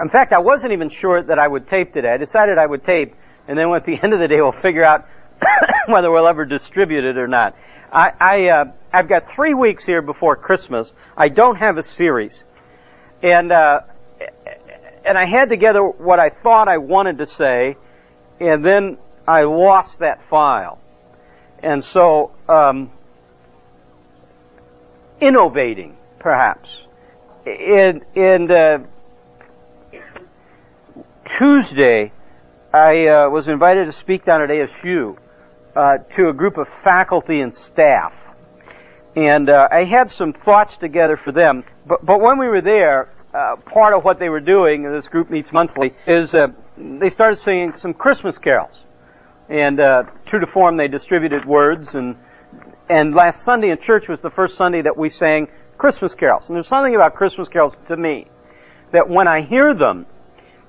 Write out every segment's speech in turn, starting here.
in fact, I wasn't even sure that I would tape today. I decided I would tape, and then at the end of the day, we'll figure out whether we'll ever distribute it or not. I, I uh, I've got three weeks here before Christmas. I don't have a series, and uh, and I had together what I thought I wanted to say, and then I lost that file, and so um, innovating perhaps, and and uh, Tuesday I uh, was invited to speak down at ASU uh, to a group of faculty and staff. And uh, I had some thoughts together for them. But, but when we were there, uh, part of what they were doing, this group meets monthly, is uh, they started singing some Christmas carols. And uh, true to form, they distributed words. And, and last Sunday in church was the first Sunday that we sang Christmas carols. And there's something about Christmas carols to me that when I hear them,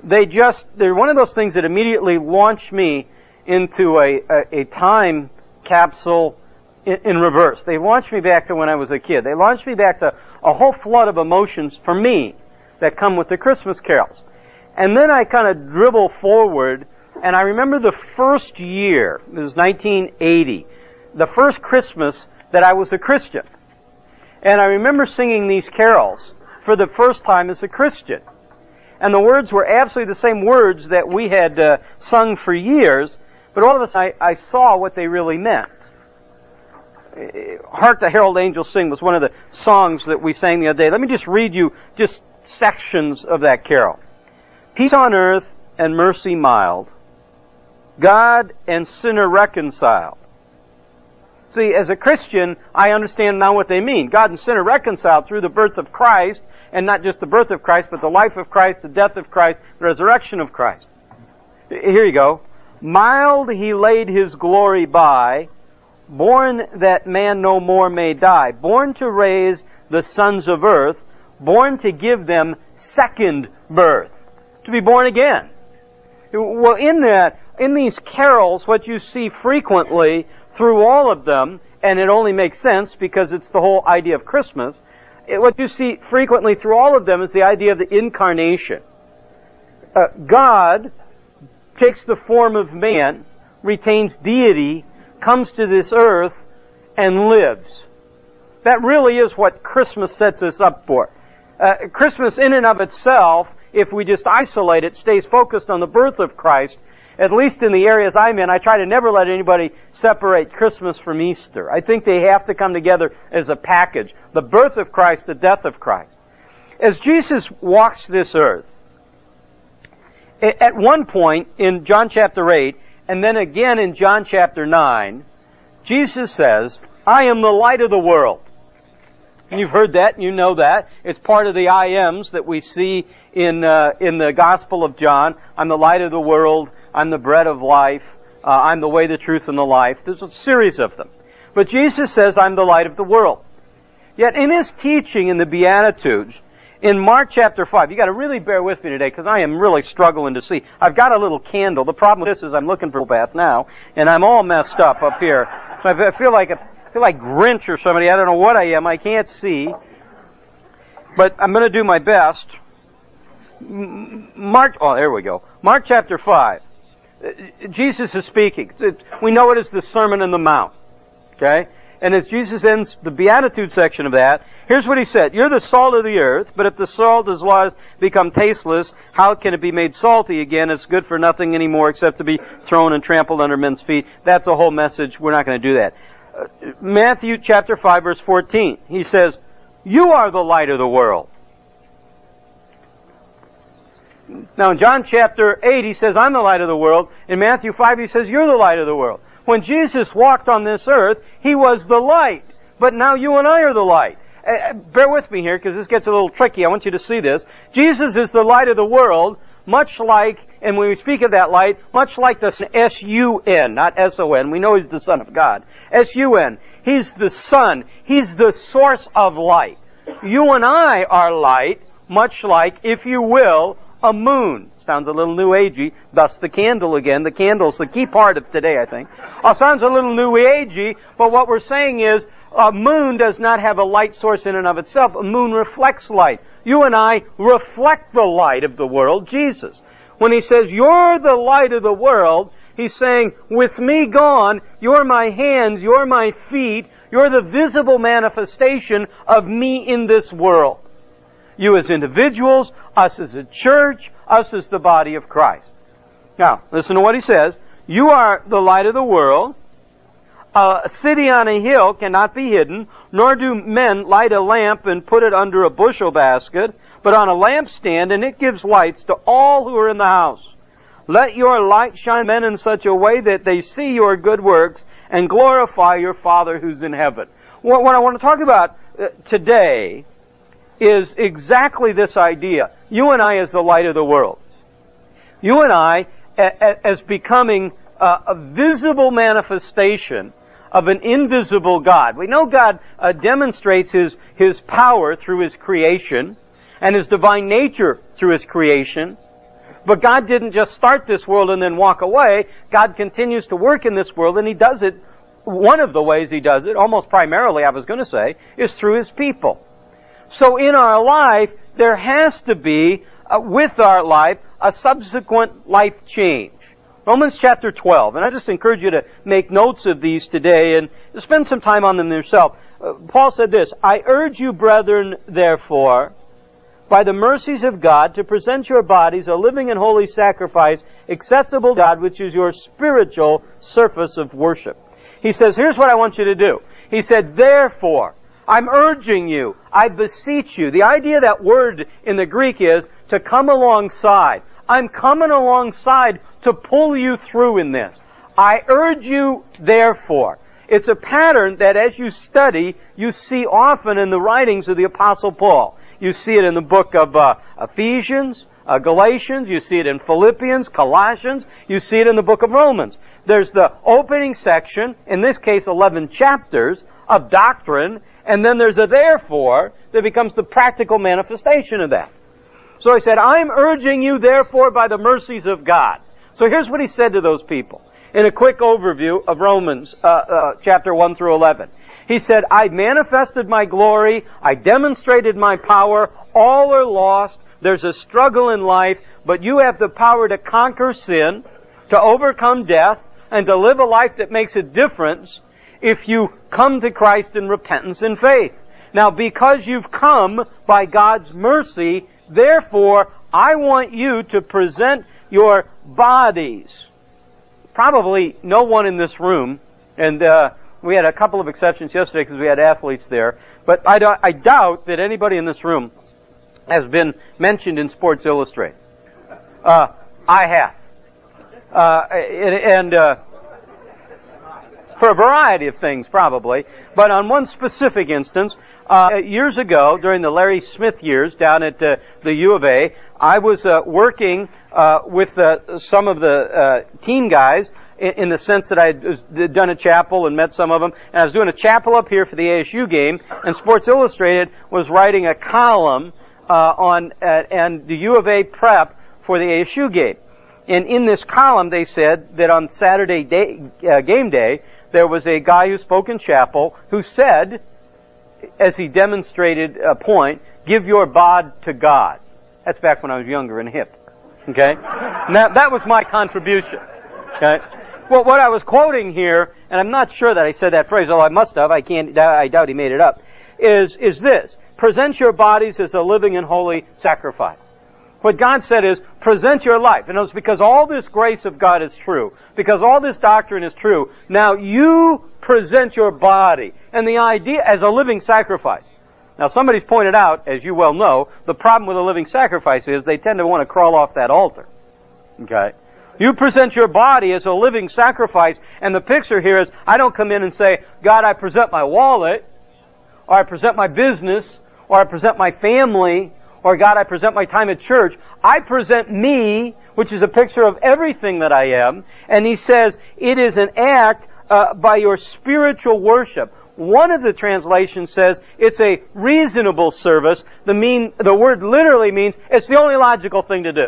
they just, they're one of those things that immediately launch me into a, a, a time capsule in, in, reverse. They launched me back to when I was a kid. They launched me back to a whole flood of emotions for me that come with the Christmas carols. And then I kind of dribble forward, and I remember the first year, it was 1980, the first Christmas that I was a Christian. And I remember singing these carols for the first time as a Christian. And the words were absolutely the same words that we had uh, sung for years, but all of a sudden, I, I saw what they really meant. Hark the Herald Angels Sing was one of the songs that we sang the other day. Let me just read you just sections of that carol. Peace on earth and mercy mild. God and sinner reconciled. See, as a Christian, I understand now what they mean. God and sinner reconciled through the birth of Christ, and not just the birth of Christ, but the life of Christ, the death of Christ, the resurrection of Christ. Here you go. Mild he laid his glory by, born that man no more may die, born to raise the sons of earth, born to give them second birth, to be born again. Well, in that, in these carols, what you see frequently through all of them, and it only makes sense because it's the whole idea of Christmas, what you see frequently through all of them is the idea of the incarnation. Uh, God takes the form of man, retains deity, comes to this earth, and lives. That really is what Christmas sets us up for. Uh, Christmas in and of itself, if we just isolate it, stays focused on the birth of Christ. At least in the areas I'm in, I try to never let anybody separate Christmas from Easter. I think they have to come together as a package. The birth of Christ, the death of Christ. As Jesus walks this earth, at one point in John chapter 8, and then again in John chapter 9, Jesus says, I am the light of the world. You've heard that, and you know that. It's part of the I ams that we see in, uh, in the Gospel of John. I'm the light of the world. I'm the bread of life. Uh, I'm the way, the truth, and the life. There's a series of them. But Jesus says, I'm the light of the world. Yet in his teaching in the Beatitudes, in Mark chapter 5, you gotta really bear with me today because I am really struggling to see. I've got a little candle. The problem with this is I'm looking for a bath now and I'm all messed up up here. So I feel like, I feel like Grinch or somebody. I don't know what I am. I can't see. But I'm gonna do my best. Mark, oh, there we go. Mark chapter 5. Jesus is speaking. We know it as the Sermon on the Mount. Okay? And as Jesus ends the Beatitude section of that, here's what he said. You're the salt of the earth, but if the salt is lost, become tasteless, how can it be made salty again? It's good for nothing anymore except to be thrown and trampled under men's feet. That's a whole message. We're not going to do that. Uh, Matthew chapter 5 verse 14. He says, You are the light of the world. Now in John chapter 8 he says, I'm the light of the world. In Matthew 5 he says, You're the light of the world. When Jesus walked on this earth, He was the light. But now you and I are the light. Uh, bear with me here because this gets a little tricky. I want you to see this. Jesus is the light of the world, much like, and when we speak of that light, much like the S-U-N, not S-O-N. We know He's the Son of God. S-U-N. He's the Son. He's the source of light. You and I are light, much like, if you will, a moon. Sounds a little new agey. Thus the candle again. The candle's the key part of today, I think. Uh, sounds a little new agey, but what we're saying is a moon does not have a light source in and of itself. A moon reflects light. You and I reflect the light of the world, Jesus. When he says, you're the light of the world, he's saying, with me gone, you're my hands, you're my feet, you're the visible manifestation of me in this world. You as individuals, us as a church, us as the body of Christ. Now, listen to what he says. You are the light of the world. A city on a hill cannot be hidden, nor do men light a lamp and put it under a bushel basket, but on a lampstand, and it gives lights to all who are in the house. Let your light shine men in such a way that they see your good works and glorify your Father who's in heaven. What, I want to talk about uh, today is exactly this idea. You and I as the light of the world. You and I as becoming a visible manifestation of an invisible God. We know God uh, demonstrates His, His power through His creation and His divine nature through His creation. But God didn't just start this world and then walk away. God continues to work in this world and He does it, one of the ways He does it, almost primarily I was going to say, is through His people. So in our life, there has to be, uh, with our life, a subsequent life change. Romans chapter 12, and I just encourage you to make notes of these today and spend some time on them yourself. Uh, Paul said this, I urge you, brethren, therefore, by the mercies of God, to present your bodies a living and holy sacrifice, acceptable to God, which is your spiritual surface of worship. He says, here's what I want you to do. He said, therefore, I'm urging you. I beseech you. The idea that word in the Greek is to come alongside. I'm coming alongside to pull you through in this. I urge you, therefore. It's a pattern that as you study, you see often in the writings of the Apostle Paul. You see it in the book of uh, Ephesians, uh, Galatians, you see it in Philippians, Colossians, you see it in the book of Romans. There's the opening section, in this case 11 chapters, of doctrine, and then there's a therefore that becomes the practical manifestation of that. So he said, I'm urging you therefore by the mercies of God. So here's what he said to those people in a quick overview of Romans uh, uh, chapter 1 through 11. He said, I manifested my glory, I demonstrated my power, all are lost, there's a struggle in life, but you have the power to conquer sin, to overcome death, and to live a life that makes a difference if you come to Christ in repentance and faith. Now, because you've come by God's mercy, therefore, I want you to present your bodies. Probably no one in this room, and uh, we had a couple of exceptions yesterday because we had athletes there, but I, I doubt that anybody in this room has been mentioned in Sports Illustrated. Uh, I have. Uh, and, uh, for a variety of things, probably. But on one specific instance, uh, years ago, during the Larry Smith years down at uh, the U of A, I was uh, working uh, with uh, some of the uh, team guys in, in, the sense that I had done a chapel and met some of them, and I was doing a chapel up here for the ASU game, and Sports Illustrated was writing a column on and the U of A prep for the ASU game. And in this column, they said that on Saturday day, game day, there was a guy who spoke in chapel who said, as he demonstrated a point, give your bod to God. That's back when I was younger and hip. Okay? Now, that was my contribution. Okay? Well, what I was quoting here, and I'm not sure that I said that phrase, although I must have, I can't, I doubt he made it up, is, is this. Present your bodies as a living and holy sacrifice. What God said is, present your life. And it was because all this grace of God is true, because all this doctrine is true, now you present your body and the idea as a living sacrifice. Now somebody's pointed out, as you well know, the problem with a living sacrifice is they tend to want to crawl off that altar. Okay? You present your body as a living sacrifice, and the picture here is, I don't come in and say, God, I present my wallet, or I present my business, or I present my family, or God, I present my time at church. I present me, which is a picture of everything that I am. And he says, it is an act uh, by your spiritual worship. One of the translations says it's a reasonable service. The mean, the word literally means it's the only logical thing to do.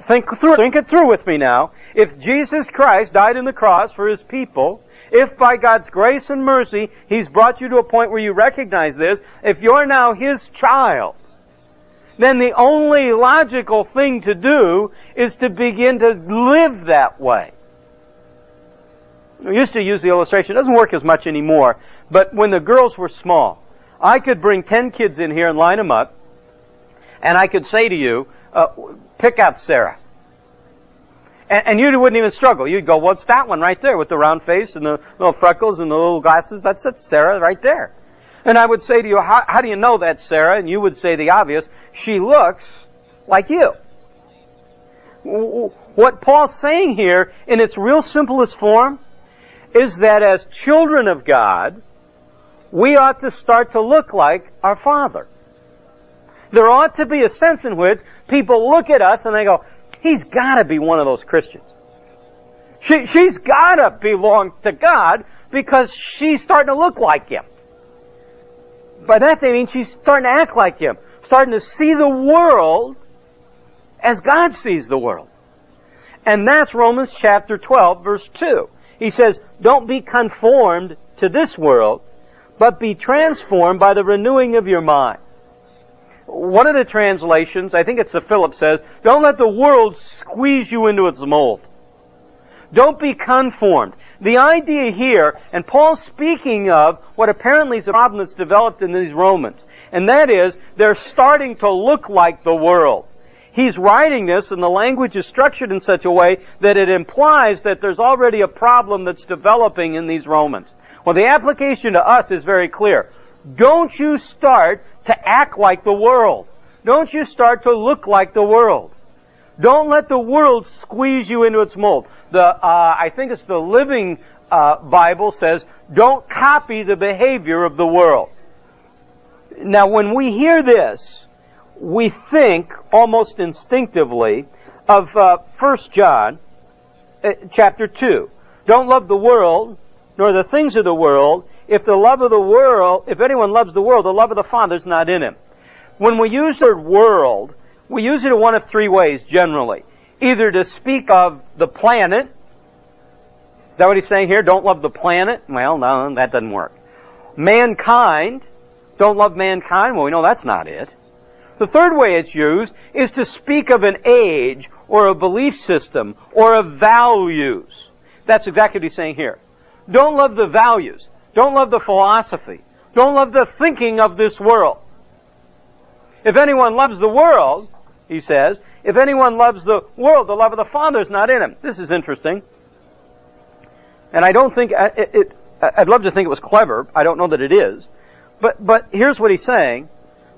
Think through, think it through with me now. If Jesus Christ died on the cross for his people, If by God's grace and mercy, He's brought you to a point where you recognize this, if you're now His child, then the only logical thing to do is to begin to live that way. We used to use the illustration, it doesn't work as much anymore, but when the girls were small, I could bring 10 kids in here and line them up, and I could say to you, uh, pick out Sarah. And, and, you wouldn't even struggle. You'd go, what's that one right there with the round face and the little freckles and the little glasses? That's it, Sarah, right there. And I would say to you, how, how do you know that, Sarah? And you would say the obvious, she looks like you. What Paul's saying here, in its real simplest form, is that as children of God, we ought to start to look like our Father. There ought to be a sense in which people look at us and they go, he's gotta be one of those Christians. She, she's gotta belong to God because she's starting to look like Him. By that they mean she's starting to act like Him. Starting to see the world as God sees the world. And that's Romans chapter 12 verse 2. He says, don't be conformed to this world, but be transformed by the renewing of your mind. One of the translations, I think it's the Philip says, don't let the world squeeze you into its mold. Don't be conformed. The idea here, and Paul's speaking of what apparently is a problem that's developed in these Romans, and that is they're starting to look like the world. He's writing this and the language is structured in such a way that it implies that there's already a problem that's developing in these Romans. Well, the application to us is very clear. Don't you start to act like the world. Don't you start to look like the world. Don't let the world squeeze you into its mold. The, uh, I think it's the Living uh, Bible says, don't copy the behavior of the world. Now, when we hear this, we think almost instinctively of uh, 1 John uh, chapter 2. Don't love the world, nor the things of the world, if the love of the world, if anyone loves the world, the love of the Father is not in him. When we use the word world, we use it in one of three ways generally. Either to speak of the planet. Is that what he's saying here? Don't love the planet? Well, no, that doesn't work. Mankind. Don't love mankind? Well, we know that's not it. The third way it's used is to speak of an age or a belief system or of values. That's exactly what he's saying here. Don't love the values. Don't love the philosophy. Don't love the thinking of this world. If anyone loves the world, he says, if anyone loves the world, the love of the Father is not in him. This is interesting. And I don't think, it, it, I'd love to think it was clever. I don't know that it is. But, but here's what he's saying.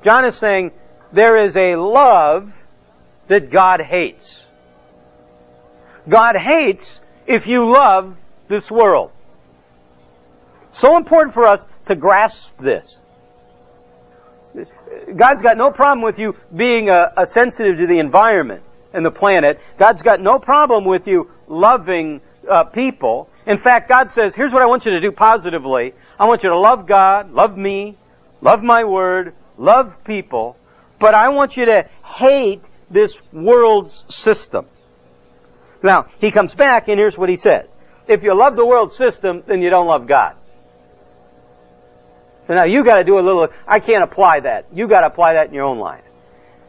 John is saying, there is a love that God hates. God hates if you love this world. So important for us to grasp this. God's got no problem with you being a, a sensitive to the environment and the planet. God's got no problem with you loving uh, people. In fact, God says, here's what I want you to do positively. I want you to love God, love me, love my word, love people, but I want you to hate this world's system. Now, he comes back and here's what he says. If you love the world system, then you don't love God. So now you gotta do a little, I can't apply that. You gotta apply that in your own life.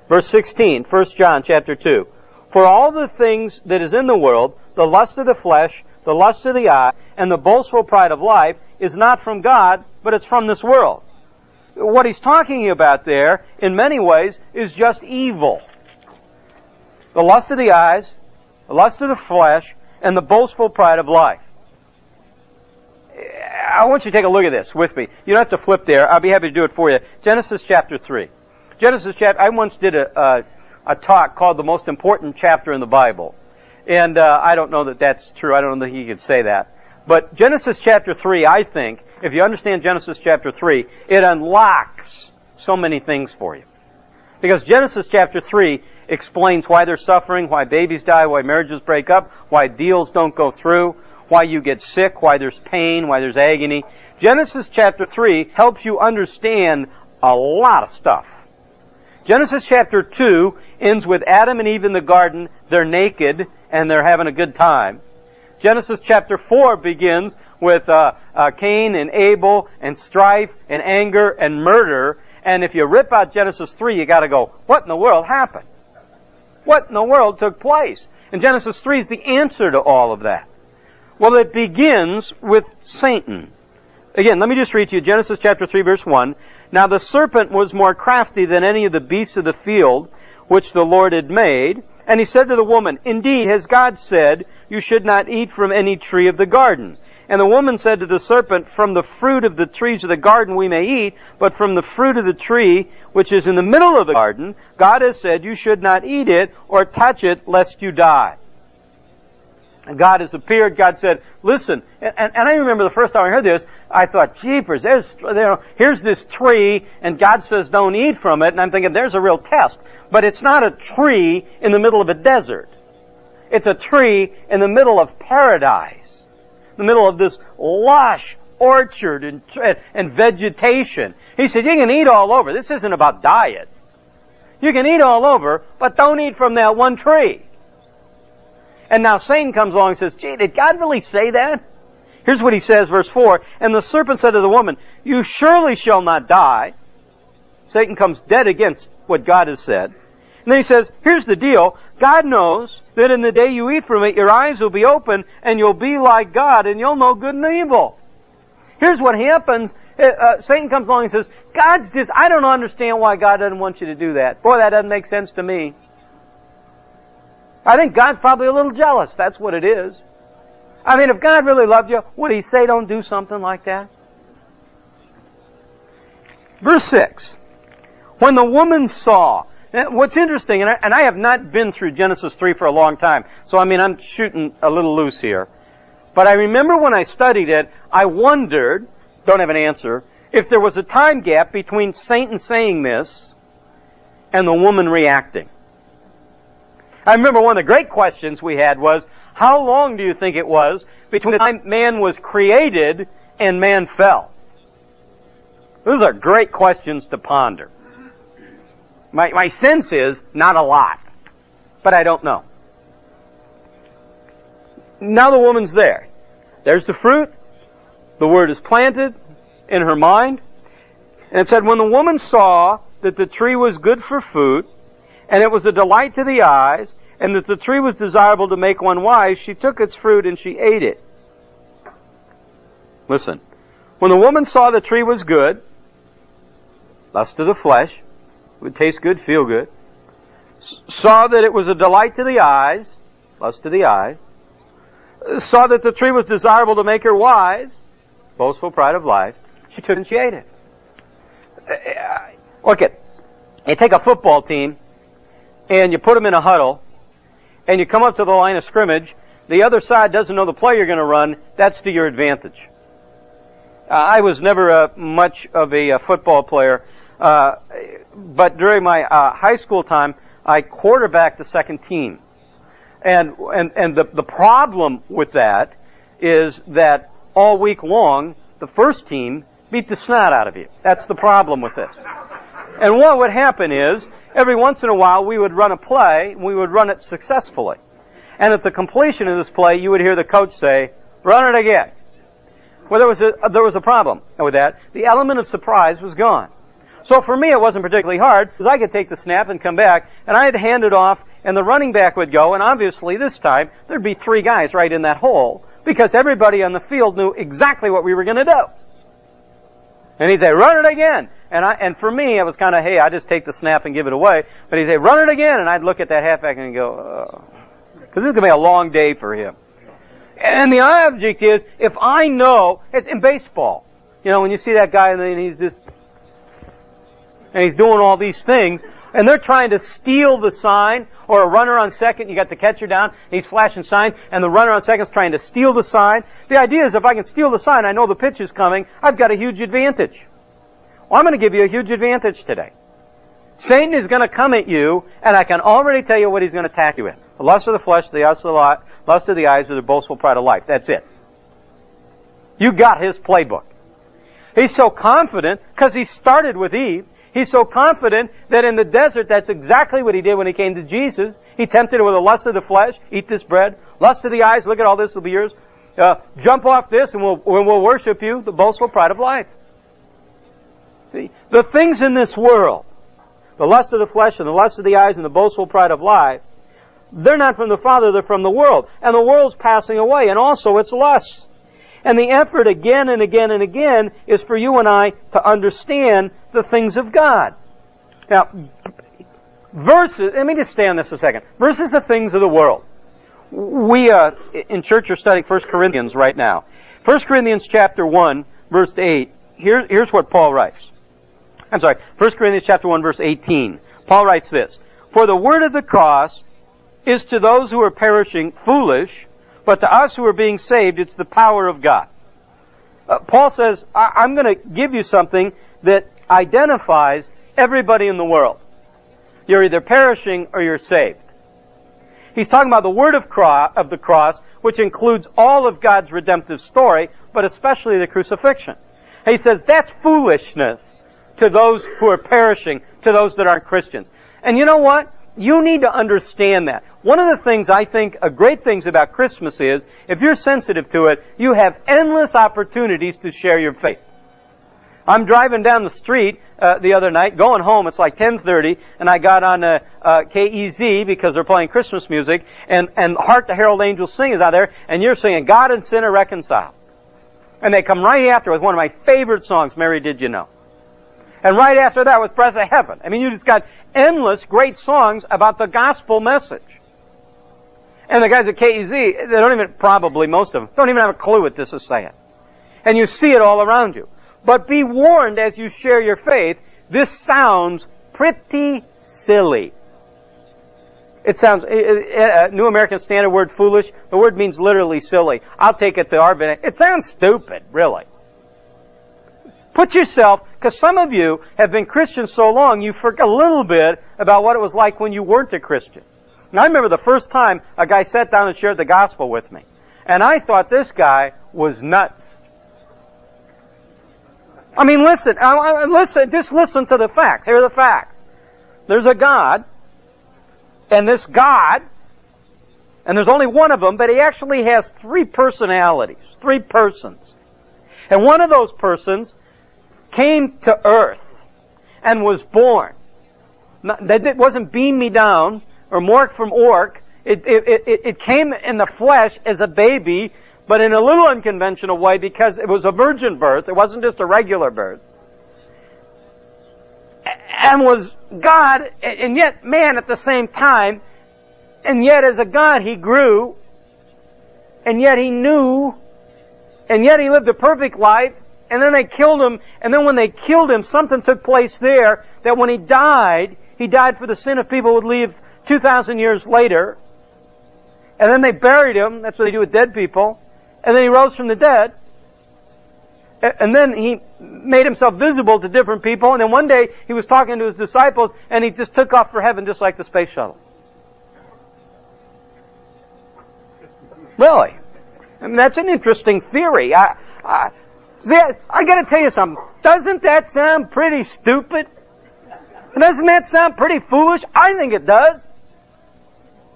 Verse 16, 1 John chapter 2. For all the things that is in the world, the lust of the flesh, the lust of the eye, and the boastful pride of life is not from God, but it's from this world. What he's talking about there, in many ways, is just evil. The lust of the eyes, the lust of the flesh, and the boastful pride of life. I want you to take a look at this with me. You don't have to flip there. I'll be happy to do it for you. Genesis chapter 3. Genesis chapter, I once did a, a, a talk called the most important chapter in the Bible. And uh, I don't know that that's true. I don't know that he could say that. But Genesis chapter 3, I think, if you understand Genesis chapter 3, it unlocks so many things for you. Because Genesis chapter 3 explains why they're suffering, why babies die, why marriages break up, why deals don't go through, why you get sick, why there's pain, why there's agony. Genesis chapter 3 helps you understand a lot of stuff. Genesis chapter 2 ends with Adam and Eve in the garden. They're naked and they're having a good time. Genesis chapter 4 begins with uh, uh, Cain and Abel and strife and anger and murder. And if you rip out Genesis 3, you gotta go, what in the world happened? What in the world took place? And Genesis 3 is the answer to all of that. Well, it begins with Satan. Again, let me just read to you Genesis chapter 3 verse 1. Now the serpent was more crafty than any of the beasts of the field which the Lord had made. And he said to the woman, Indeed, has God said, you should not eat from any tree of the garden. And the woman said to the serpent, From the fruit of the trees of the garden we may eat, but from the fruit of the tree which is in the middle of the garden, God has said, You should not eat it or touch it lest you die. And God has appeared. God said, listen, and, and, I remember the first time I heard this, I thought, jeepers, there's, you know, here's this tree, and God says don't eat from it, and I'm thinking, there's a real test. But it's not a tree in the middle of a desert. It's a tree in the middle of paradise. In the middle of this lush orchard and, and vegetation. He said, you can eat all over. This isn't about diet. You can eat all over, but don't eat from that one tree. And now Satan comes along and says, gee, did God really say that? Here's what he says, verse 4. And the serpent said to the woman, You surely shall not die. Satan comes dead against what God has said. And then he says, here's the deal. God knows that in the day you eat from it, your eyes will be open and you'll be like God and you'll know good and evil. Here's what happens. Uh, uh Satan comes along and says, God's just, I don't understand why God doesn't want you to do that. Boy, that doesn't make sense to me. I think God's probably a little jealous. That's what it is. I mean, if God really loved you, would He say don't do something like that? Verse 6. When the woman saw, what's interesting, and I, have not been through Genesis 3 for a long time, so I mean, I'm shooting a little loose here. But I remember when I studied it, I wondered, don't have an answer, if there was a time gap between Satan saying this and the woman reacting. I remember one of the great questions we had was, how long do you think it was between the time man was created and man fell? Those are great questions to ponder. My, my sense is not a lot, but I don't know. Now the woman's there. There's the fruit. The word is planted in her mind. And it said, when the woman saw that the tree was good for food, and it was a delight to the eyes, and that the tree was desirable to make one wise, she took its fruit and she ate it. Listen. When the woman saw the tree was good, lust of the flesh, would taste good, feel good, saw that it was a delight to the eyes, lust to the eyes, saw that the tree was desirable to make her wise, boastful pride of life, she took and she ate it. Uh, uh, look at, you take a football team and you put them in a huddle, and you come up to the line of scrimmage, the other side doesn't know the play you're going to run, that's to your advantage. Uh, I was never uh, much of a, a uh, football player, uh, but during my uh, high school time, I quarterbacked the second team. And, and, and the, the problem with that is that all week long, the first team beat the snot out of you. That's the problem with this. And what would happen is, every once in a while we would run a play, and we would run it successfully. And at the completion of this play, you would hear the coach say, run it again. Well, there was a, uh, there was a problem with that. The element of surprise was gone. So for me, it wasn't particularly hard because I could take the snap and come back, and I'd hand it off, and the running back would go, and obviously this time there'd be three guys right in that hole because everybody on the field knew exactly what we were going to do. And he'd say, run it again. And I, and for me, it was kind of, hey, I just take the snap and give it away. But he'd say, run it again. And I'd look at that halfback and go, oh. Cause this is going to be a long day for him. And the object is, if I know, it's in baseball. You know, when you see that guy and he's just, and he's doing all these things, and they're trying to steal the sign, or a runner on second, you got the catcher down, and he's flashing sign, and the runner on second is trying to steal the sign. The idea is if I can steal the sign, I know the pitch is coming, I've got a huge advantage. Well, I'm going to give you a huge advantage today. Satan is going to come at you, and I can already tell you what he's going to attack you with. The lust of the flesh, the lust of the, lust of the eyes, or the boastful pride of life. That's it. You got his playbook. He's so confident because he started with Eve. He's so confident that in the desert, that's exactly what he did when he came to Jesus. He tempted him with the lust of the flesh, eat this bread. Lust of the eyes, look at all this will be yours. Uh, jump off this and we'll, we'll worship you, the boastful pride of life. See, the things in this world, the lust of the flesh and the lust of the eyes and the boastful pride of life, they're not from the Father, they're from the world. And the world's passing away, and also its lusts. And the effort again and again and again is for you and I to understand the things of God. Now, versus, let me just stay on this a second. Versus the things of the world. We, uh, in church are studying 1 Corinthians right now. 1 Corinthians chapter 1, verse 8. Here, here's what Paul writes. I'm sorry, 1 Corinthians chapter 1, verse 18. Paul writes this. For the word of the cross is to those who are perishing foolish, but to us who are being saved, it's the power of God. Uh, Paul says, I- am going to give you something that identifies everybody in the world. You're either perishing or you're saved. He's talking about the word of, of the cross, which includes all of God's redemptive story, but especially the crucifixion. he says that's foolishness to those who are perishing, to those that aren't Christians. And you know what? You need to understand that. One of the things I think a great things about Christmas is, if you're sensitive to it, you have endless opportunities to share your faith. I'm driving down the street uh, the other night, going home. It's like 10:30, and I got on uh, uh, KEZ because they're playing Christmas music, and and Hark the Herald Angels Sing is out there, and you're singing God and Sinner Reconciled, and they come right after with one of my favorite songs, Mary Did You Know, and right after that with Breath of Heaven. I mean, you just got endless great songs about the gospel message. And the guys at KEZ, they don't even, probably most of them, don't even have a clue what this is saying. And you see it all around you. But be warned as you share your faith, this sounds pretty silly. It sounds, uh, a New American Standard word foolish, the word means literally silly. I'll take it to our, it sounds stupid, really. Put yourself, because some of you have been Christians so long, you forget a little bit about what it was like when you weren't a Christian. Now I remember the first time a guy sat down and shared the gospel with me. And I thought this guy was nuts. I mean, listen, listen, just listen to the facts. Here are the facts. There's a God, and this God, and there's only one of them, but he actually has three personalities, three persons. And one of those persons came to earth and was born. That wasn't beam me down or mork from ork. It, it, it, it came in the flesh as a baby, but in a little unconventional way because it was a virgin birth. It wasn't just a regular birth. And was God, and yet man at the same time, and yet as a God he grew, and yet he knew, and yet he lived a perfect life, and then they killed him, and then when they killed him, something took place there that when he died, he died for the sin of people who would leave 2,000 years later. And then they buried him, that's what they do with dead people, and then he rose from the dead. And then he made himself visible to different people, and then one day he was talking to his disciples, and he just took off for heaven just like the space shuttle. Really? I mean, that's an interesting theory. I, I, See, I, I gotta tell you something. Doesn't that sound pretty stupid? Doesn't that sound pretty foolish? I think it does.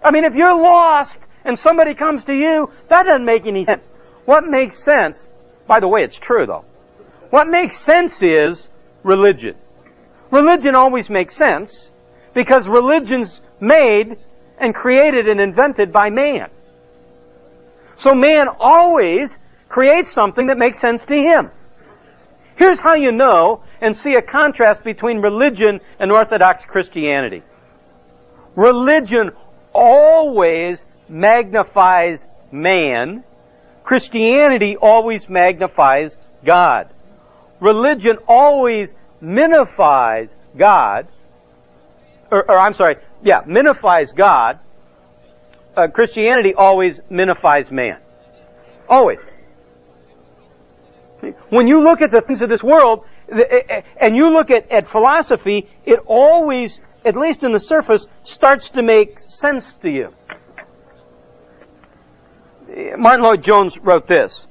I mean, if you're lost and somebody comes to you, that doesn't make any sense. What makes sense, by the way, it's true though. What makes sense is religion. Religion always makes sense because religion's made and created and invented by man. So man always creates something that makes sense to him. Here's how you know and see a contrast between religion and Orthodox Christianity. Religion always magnifies man. Christianity always magnifies God. Religion always minifies God. Or, or I'm sorry, yeah, minifies God. Uh, Christianity always minifies man. Always. When you look at the things of this world, and you look at, at philosophy, it always, at least in the surface, starts to make sense to you. Martyn Lloyd-Jones wrote this.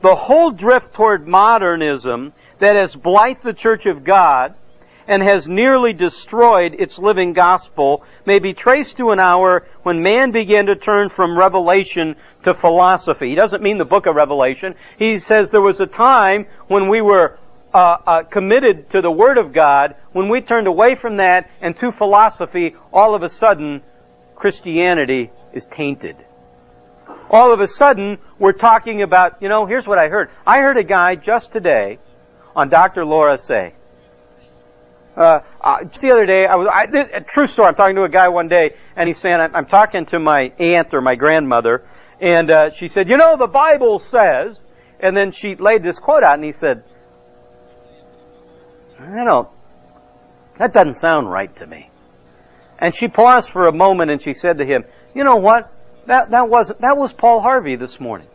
The whole drift toward modernism that has blighted the Church of God and has nearly destroyed its living gospel may be traced to an hour when man began to turn from revelation to philosophy. He doesn't mean the book of Revelation. He says there was a time when we were uh, uh, committed to the Word of God, when we turned away from that and to philosophy, all of a sudden, Christianity is tainted. All of a sudden, we're talking about, you know, here's what I heard. I heard a guy just today on Dr. Laura say, uh, uh, just the other day, I was, I, this, a true story, I'm talking to a guy one day, and he's saying, I'm, I'm talking to my aunt or my grandmother, and, uh, she said, you know, the Bible says, and then she laid this quote out, and he said, I don't, that doesn't sound right to me. And she paused for a moment and she said to him, you know what? That, that was, that was Paul Harvey this morning.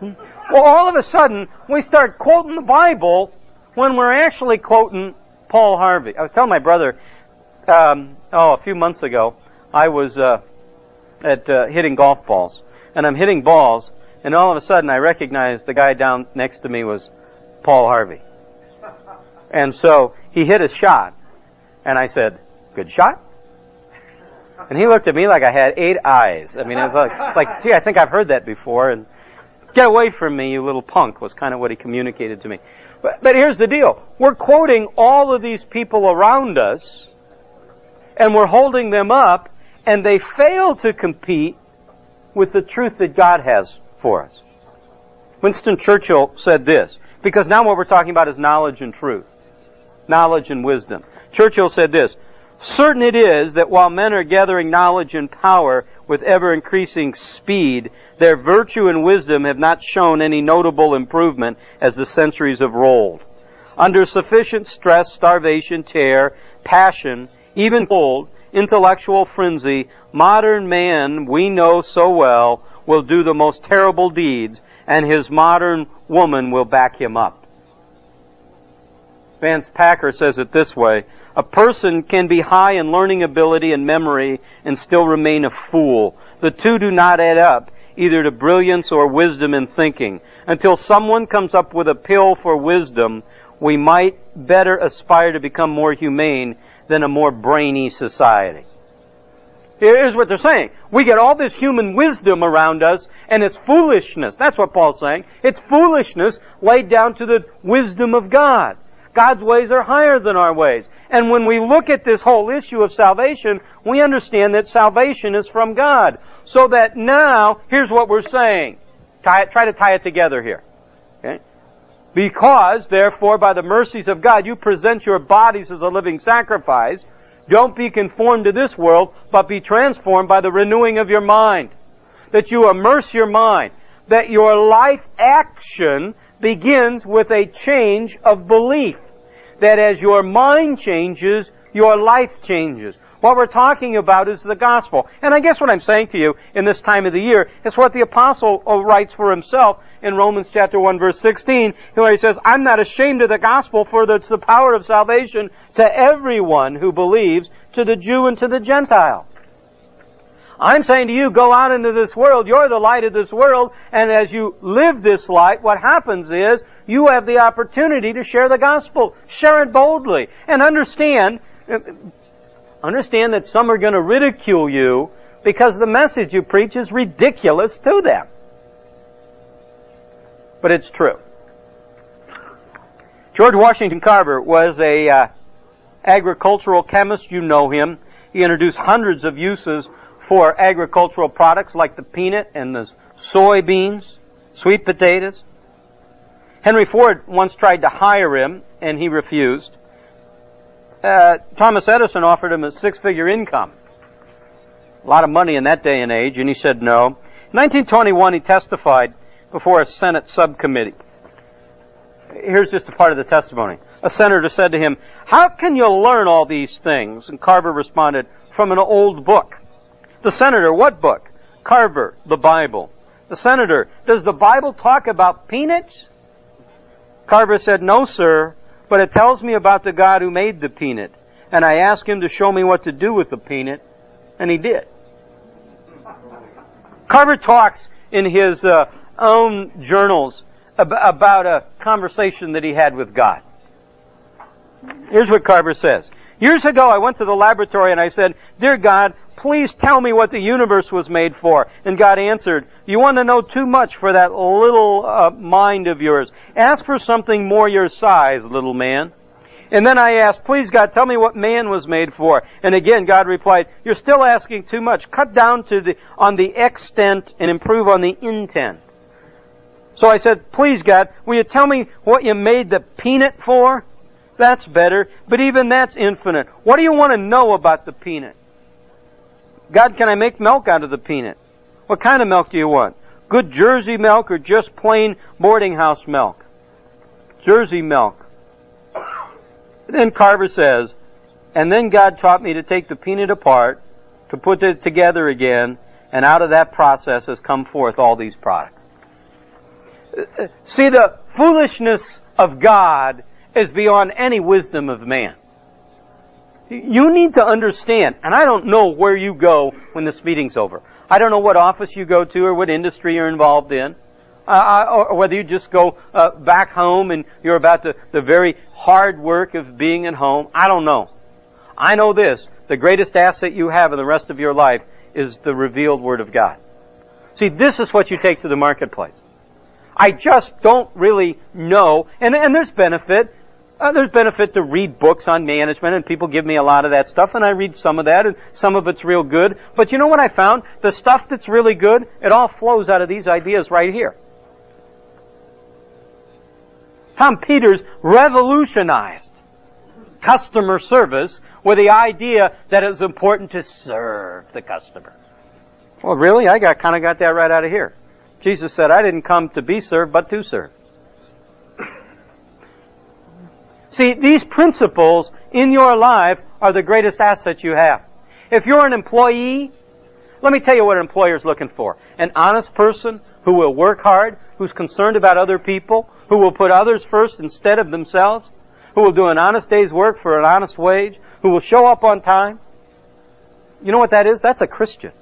Well, all of a sudden, we start quoting the Bible when we're actually quoting Paul Harvey. I was telling my brother, um, oh, a few months ago, I was uh, at uh, hitting golf balls, and I'm hitting balls, and all of a sudden I recognized the guy down next to me was Paul Harvey. And so he hit a shot, and I said, "Good shot." And he looked at me like I had eight eyes. I mean, it was like, it's like, gee, I think I've heard that before. And get away from me, you little punk, was kind of what he communicated to me. But, but here's the deal: we're quoting all of these people around us, and we're holding them up, and they fail to compete with the truth that God has for us. Winston Churchill said this, because now what we're talking about is knowledge and truth knowledge and wisdom. Churchill said this, Certain it is that while men are gathering knowledge and power with ever increasing speed, their virtue and wisdom have not shown any notable improvement as the centuries have rolled. Under sufficient stress, starvation, tear, passion, even cold, intellectual frenzy, modern man, we know so well, will do the most terrible deeds, and his modern woman will back him up. Vance Packard says it this way, a person can be high in learning ability and memory and still remain a fool. The two do not add up, either to brilliance or wisdom in thinking. Until someone comes up with a pill for wisdom, we might better aspire to become more humane than a more brainy society. Here's what they're saying. We get all this human wisdom around us, and it's foolishness. That's what Paul's saying. It's foolishness laid down to the wisdom of God. God's ways are higher than our ways. And when we look at this whole issue of salvation, we understand that salvation is from God. So that now, here's what we're saying. Tie it, try to tie it together here. Okay? Because, therefore, by the mercies of God, you present your bodies as a living sacrifice. Don't be conformed to this world, but be transformed by the renewing of your mind. That you immerse your mind. That your life action begins with a change of belief. That as your mind changes, your life changes. What we're talking about is the gospel. And I guess what I'm saying to you in this time of the year is what the apostle uh, writes for himself in Romans chapter 1 verse 16, where he says, I'm not ashamed of the gospel for it's the power of salvation to everyone who believes, to the Jew and to the Gentile. I'm saying to you, go out into this world. You're the light of this world. And as you live this light, what happens is you have the opportunity to share the gospel. Share it boldly. And understand, understand that some are going to ridicule you because the message you preach is ridiculous to them. But it's true. George Washington Carver was a uh, agricultural chemist. You know him. He introduced hundreds of uses for agricultural products like the peanut and the soybeans, sweet potatoes. Henry Ford once tried to hire him and he refused. Uh, Thomas Edison offered him a six-figure income. A lot of money in that day and age, and he said no. In 1921, he testified before a Senate subcommittee. Here's just a part of the testimony. A senator said to him, How can you learn all these things? And Carver responded, From an old book. The senator, what book? Carver, the Bible. The senator, does the Bible talk about peanuts? Carver said, no, sir, but it tells me about the God who made the peanut. And I asked him to show me what to do with the peanut, and he did. Carver talks in his uh, own journals ab- about a conversation that he had with God. Here's what Carver says. Years ago, I went to the laboratory and I said, Dear God, please tell me what the universe was made for. And God answered, You want to know too much for that little uh, mind of yours. Ask for something more your size, little man. And then I asked, Please God, tell me what man was made for. And again, God replied, You're still asking too much. Cut down to the, on the extent and improve on the intent. So I said, Please God, will you tell me what you made the peanut for? That's better, but even that's infinite. What do you want to know about the peanut? God, can I make milk out of the peanut? What kind of milk do you want? Good Jersey milk or just plain boarding house milk? Jersey milk. Then Carver says, and then God taught me to take the peanut apart, to put it together again, and out of that process has come forth all these products. See, the foolishness of God is beyond any wisdom of man. You need to understand, and I don't know where you go when this meeting's over. I don't know what office you go to or what industry you're involved in, uh, or whether you just go uh, back home and you're about the, the very hard work of being at home. I don't know. I know this. The greatest asset you have in the rest of your life is the revealed Word of God. See, this is what you take to the marketplace. I just don't really know, and, and there's benefit. Uh, there's benefit to read books on management, and people give me a lot of that stuff, and I read some of that, and some of it's real good. But you know what I found? The stuff that's really good, it all flows out of these ideas right here. Tom Peters revolutionized customer service with the idea that it was important to serve the customer. Well, really? I got kind of got that right out of here. Jesus said, I didn't come to be served, but to serve. See, these principles in your life are the greatest asset you have. If you're an employee, let me tell you what an employer is looking for. An honest person who will work hard, who's concerned about other people, who will put others first instead of themselves, who will do an honest day's work for an honest wage, who will show up on time. You know what that is? That's a Christian.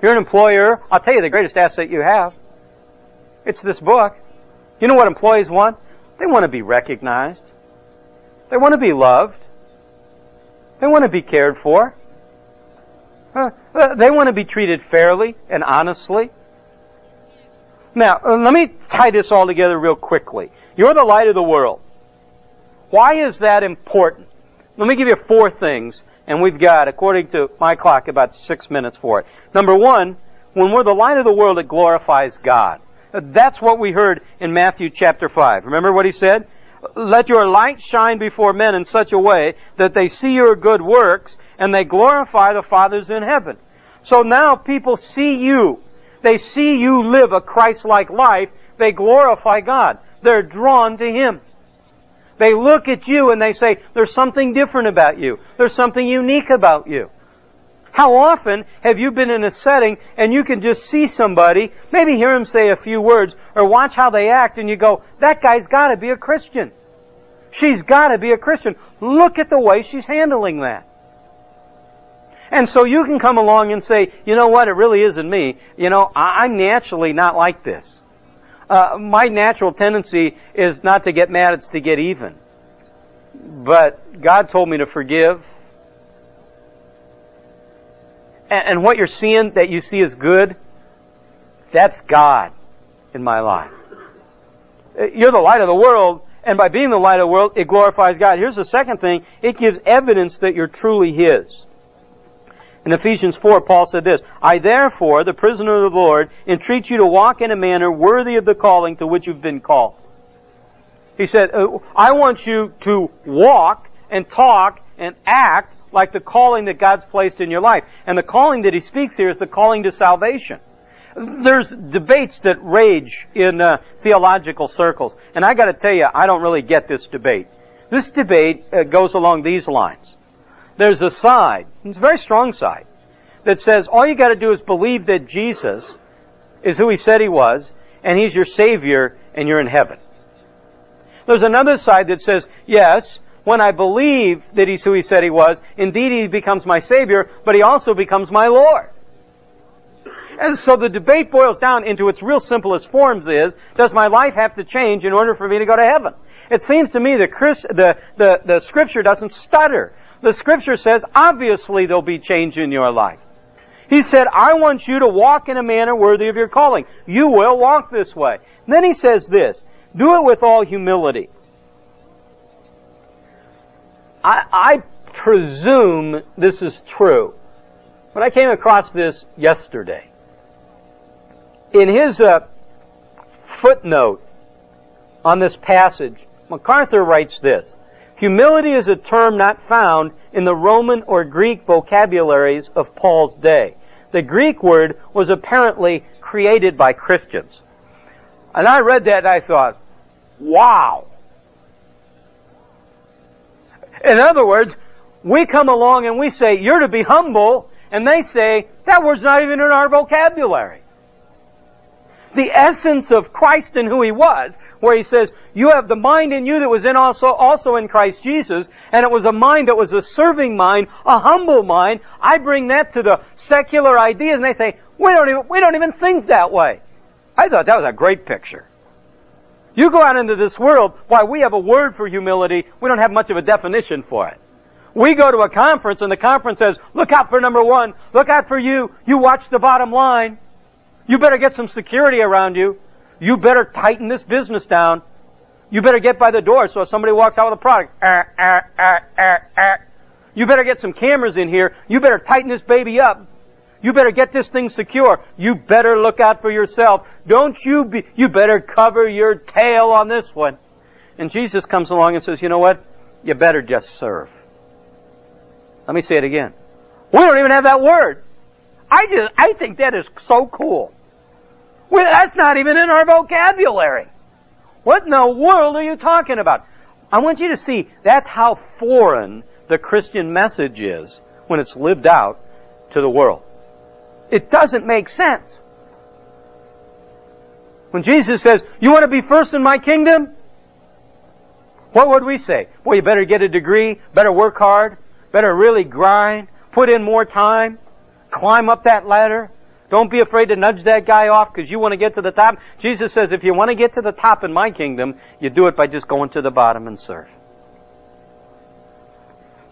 You're an employer. I'll tell you the greatest asset you have. It's this book. You know what employees want? They want to be recognized. They want to be loved. They want to be cared for. Uh, they want to be treated fairly and honestly. Now, uh, let me tie this all together real quickly. You're the light of the world. Why is that important? Let me give you four things, and we've got, according to my clock, about six minutes for it. Number one, when we're the light of the world, it glorifies God. That's what we heard in Matthew chapter 5. Remember what he said? Let your light shine before men in such a way that they see your good works and they glorify the Father's in heaven. So now people see you. They see you live a Christ-like life. They glorify God. They're drawn to Him. They look at you and they say, there's something different about you. There's something unique about you. How often have you been in a setting and you can just see somebody, maybe hear him say a few words, or watch how they act, and you go, that guy's gotta be a Christian. She's gotta be a Christian. Look at the way she's handling that. And so you can come along and say, you know what, it really isn't me. You know, I'm naturally not like this. Uh, my natural tendency is not to get mad, it's to get even. But God told me to forgive and, what you're seeing that you see as good, that's God in my life. Uh, you're the light of the world, and by being the light of the world, it glorifies God. Here's the second thing. It gives evidence that you're truly His. In Ephesians 4, Paul said this, I therefore, the prisoner of the Lord, entreat you to walk in a manner worthy of the calling to which you've been called. He said, uh, I want you to walk and talk and act like the calling that God's placed in your life. And the calling that he speaks here is the calling to salvation. There's debates that rage in uh, theological circles. And I gotta tell you, I don't really get this debate. This debate uh, goes along these lines. There's a side, it's a very strong side, that says all you gotta do is believe that Jesus is who he said he was, and he's your savior, and you're in heaven. There's another side that says, yes, when I believe that He's who He said He was, indeed He becomes my Savior, but He also becomes my Lord. And so the debate boils down into its real simplest forms is, does my life have to change in order for me to go to heaven? It seems to me the, Christ, the, the, the scripture doesn't stutter. The scripture says, obviously there'll be change in your life. He said, I want you to walk in a manner worthy of your calling. You will walk this way. And then he says this, do it with all humility. I, I presume this is true, but I came across this yesterday. In his uh, footnote on this passage, MacArthur writes this, Humility is a term not found in the Roman or Greek vocabularies of Paul's day. The Greek word was apparently created by Christians. And I read that and I thought, wow. In other words, we come along and we say, you're to be humble, and they say, that word's not even in our vocabulary. The essence of Christ and who He was, where He says, you have the mind in you that was in also, also in Christ Jesus, and it was a mind that was a serving mind, a humble mind. I bring that to the secular ideas, and they say, we don't even, we don't even think that way. I thought that was a great picture. You go out into this world, why we have a word for humility, we don't have much of a definition for it. We go to a conference and the conference says, look out for number one, look out for you, you watch the bottom line. You better get some security around you. You better tighten this business down. You better get by the door so if somebody walks out with a product, ah, ah, ah, you better get some cameras in here. You better tighten this baby up. You better get this thing secure. You better look out for yourself. Don't you be, you better cover your tail on this one. And Jesus comes along and says, you know what? You better just serve. Let me say it again. We don't even have that word. I just, I think that is so cool. Well, that's not even in our vocabulary. What in the world are you talking about? I want you to see that's how foreign the Christian message is when it's lived out to the world. It doesn't make sense. When Jesus says, you want to be first in my kingdom? What would we say? Well, you better get a degree, better work hard, better really grind, put in more time, climb up that ladder. Don't be afraid to nudge that guy off because you want to get to the top. Jesus says if you want to get to the top in my kingdom, you do it by just going to the bottom and serve.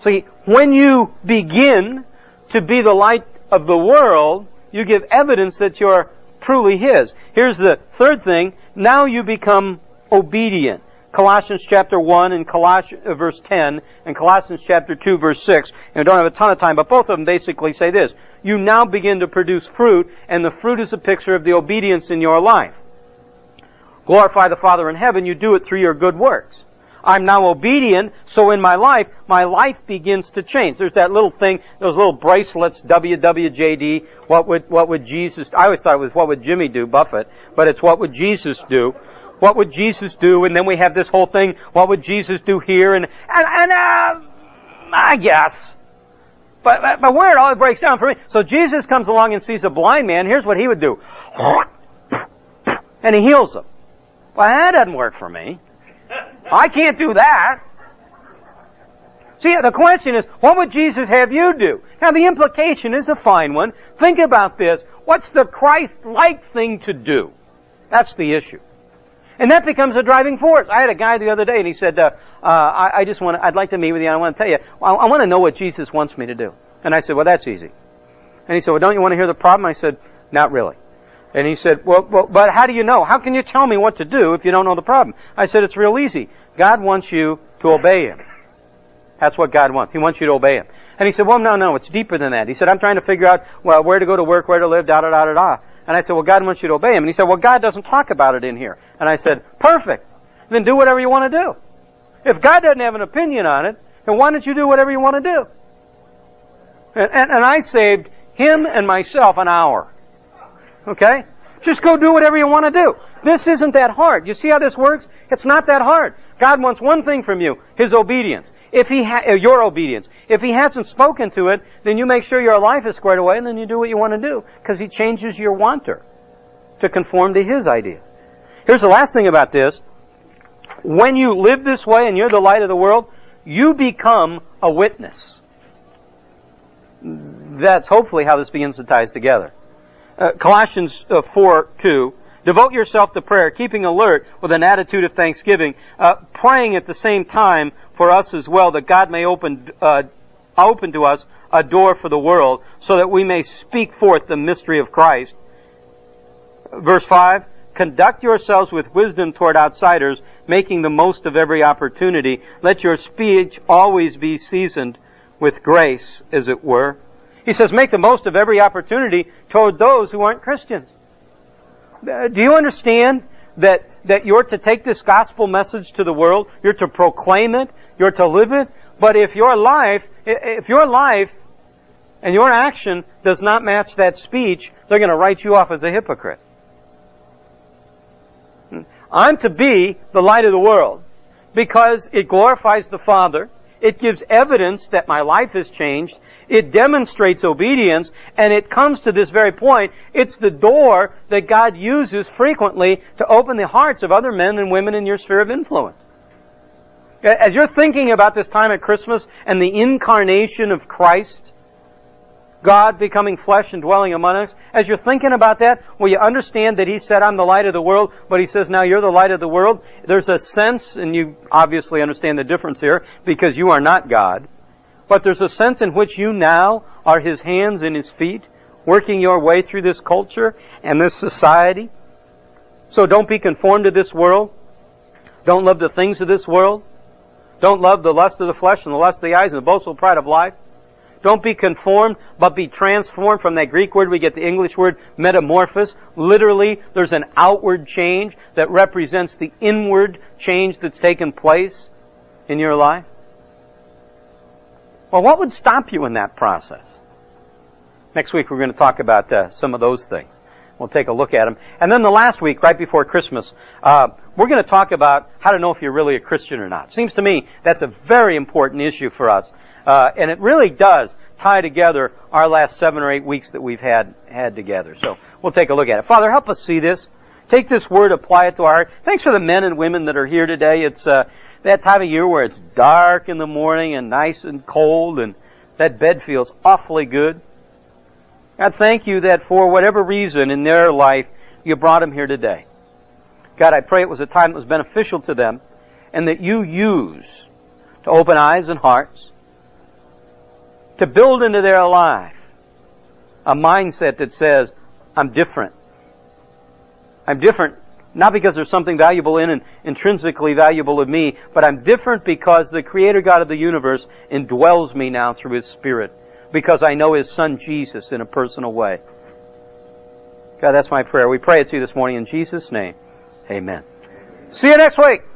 See, when you begin to be the light of the world, you give evidence that you're truly His. Here's the third thing. Now you become obedient. Colossians chapter 1 and Colossians, uh, verse 10 and Colossians chapter 2 verse 6. And we don't have a ton of time, but both of them basically say this. You now begin to produce fruit, and the fruit is a picture of the obedience in your life. Glorify the Father in heaven, you do it through your good works. I'm now obedient, so in my life, my life begins to change. There's that little thing, those little bracelets, WWJD, what would, what would Jesus, I always thought it was what would Jimmy do, Buffett, but it's what would Jesus do. What would Jesus do? And then we have this whole thing, what would Jesus do here? And, and, and uh, I guess. But, but, but where it all breaks down for me. So Jesus comes along and sees a blind man, here's what he would do. And he heals him. Well, that doesn't work for me. I can't do that. See, the question is, what would Jesus have you do? Now, the implication is a fine one. Think about this. What's the Christ-like thing to do? That's the issue. And that becomes a driving force. I had a guy the other day and he said, uh, uh, I, I, just want I'd like to meet with you. I want to tell you, I, I want to know what Jesus wants me to do. And I said, well, that's easy. And he said, well, don't you want to hear the problem? I said, not really. And he said, well, well, but how do you know? How can you tell me what to do if you don't know the problem? I said, it's real easy. God wants you to obey Him. That's what God wants. He wants you to obey Him. And he said, well, no, no, it's deeper than that. He said, I'm trying to figure out, well, where to go to work, where to live, da da da da da. And I said, well, God wants you to obey Him. And he said, well, God doesn't talk about it in here. And I said, perfect. Then do whatever you want to do. If God doesn't have an opinion on it, then why don't you do whatever you want to do? And, and, and I saved him and myself an hour. Okay? Just go do whatever you want to do. This isn't that hard. You see how this works? It's not that hard. God wants one thing from you, His obedience. If He ha- uh, your obedience. If He hasn't spoken to it, then you make sure your life is squared away and then you do what you want to do. Because He changes your wanter to conform to His idea. Here's the last thing about this. When you live this way and you're the light of the world, you become a witness. That's hopefully how this begins to ties together. Uh, Colossians uh, 4 2 Devote yourself to prayer, keeping alert with an attitude of thanksgiving, uh, praying at the same time for us as well that God may open uh, open to us a door for the world so that we may speak forth the mystery of Christ. Verse 5, conduct yourselves with wisdom toward outsiders, making the most of every opportunity. Let your speech always be seasoned with grace, as it were. He says, make the most of every opportunity toward those who aren't Christians. Uh, do you understand that, that you're to take this gospel message to the world? You're to proclaim it. You're to live it. But if your life, if your life and your action does not match that speech, they're going to write you off as a hypocrite. I'm to be the light of the world because it glorifies the Father. It gives evidence that my life has changed. It demonstrates obedience and it comes to this very point. It's the door that God uses frequently to open the hearts of other men and women in your sphere of influence. As you're thinking about this time at Christmas and the incarnation of Christ, God becoming flesh and dwelling among us, as you're thinking about that, will you understand that He said, I'm the light of the world, but He says, now you're the light of the world? There's a sense, and you obviously understand the difference here, because you are not God. But there's a sense in which you now are His hands and His feet, working your way through this culture and this society. So don't be conformed to this world. Don't love the things of this world. Don't love the lust of the flesh and the lust of the eyes and the boastful pride of life. Don't be conformed, but be transformed from that Greek word we get the English word metamorphosis. Literally, there's an outward change that represents the inward change that's taken place in your life. Well, what would stop you in that process? Next week we're going to talk about uh, some of those things. We'll take a look at them. And then the last week, right before Christmas, uh, we're going to talk about how to know if you're really a Christian or not. Seems to me that's a very important issue for us, uh, and it really does tie together our last seven or eight weeks that we've had had together. So we'll take a look at it. Father, help us see this. Take this word, apply it to our heart. Thanks for the men and women that are here today. It's uh, that time of year where it's dark in the morning and nice and cold, and that bed feels awfully good. God, thank you that for whatever reason in their life, you brought them here today. God, I pray it was a time that was beneficial to them and that you use to open eyes and hearts, to build into their life a mindset that says, I'm different. I'm different not because there's something valuable in and intrinsically valuable of me, but I'm different because the Creator God of the universe indwells me now through His Spirit because I know His Son Jesus in a personal way. God, that's my prayer. We pray it to you this morning in Jesus' name. Amen. See you next week.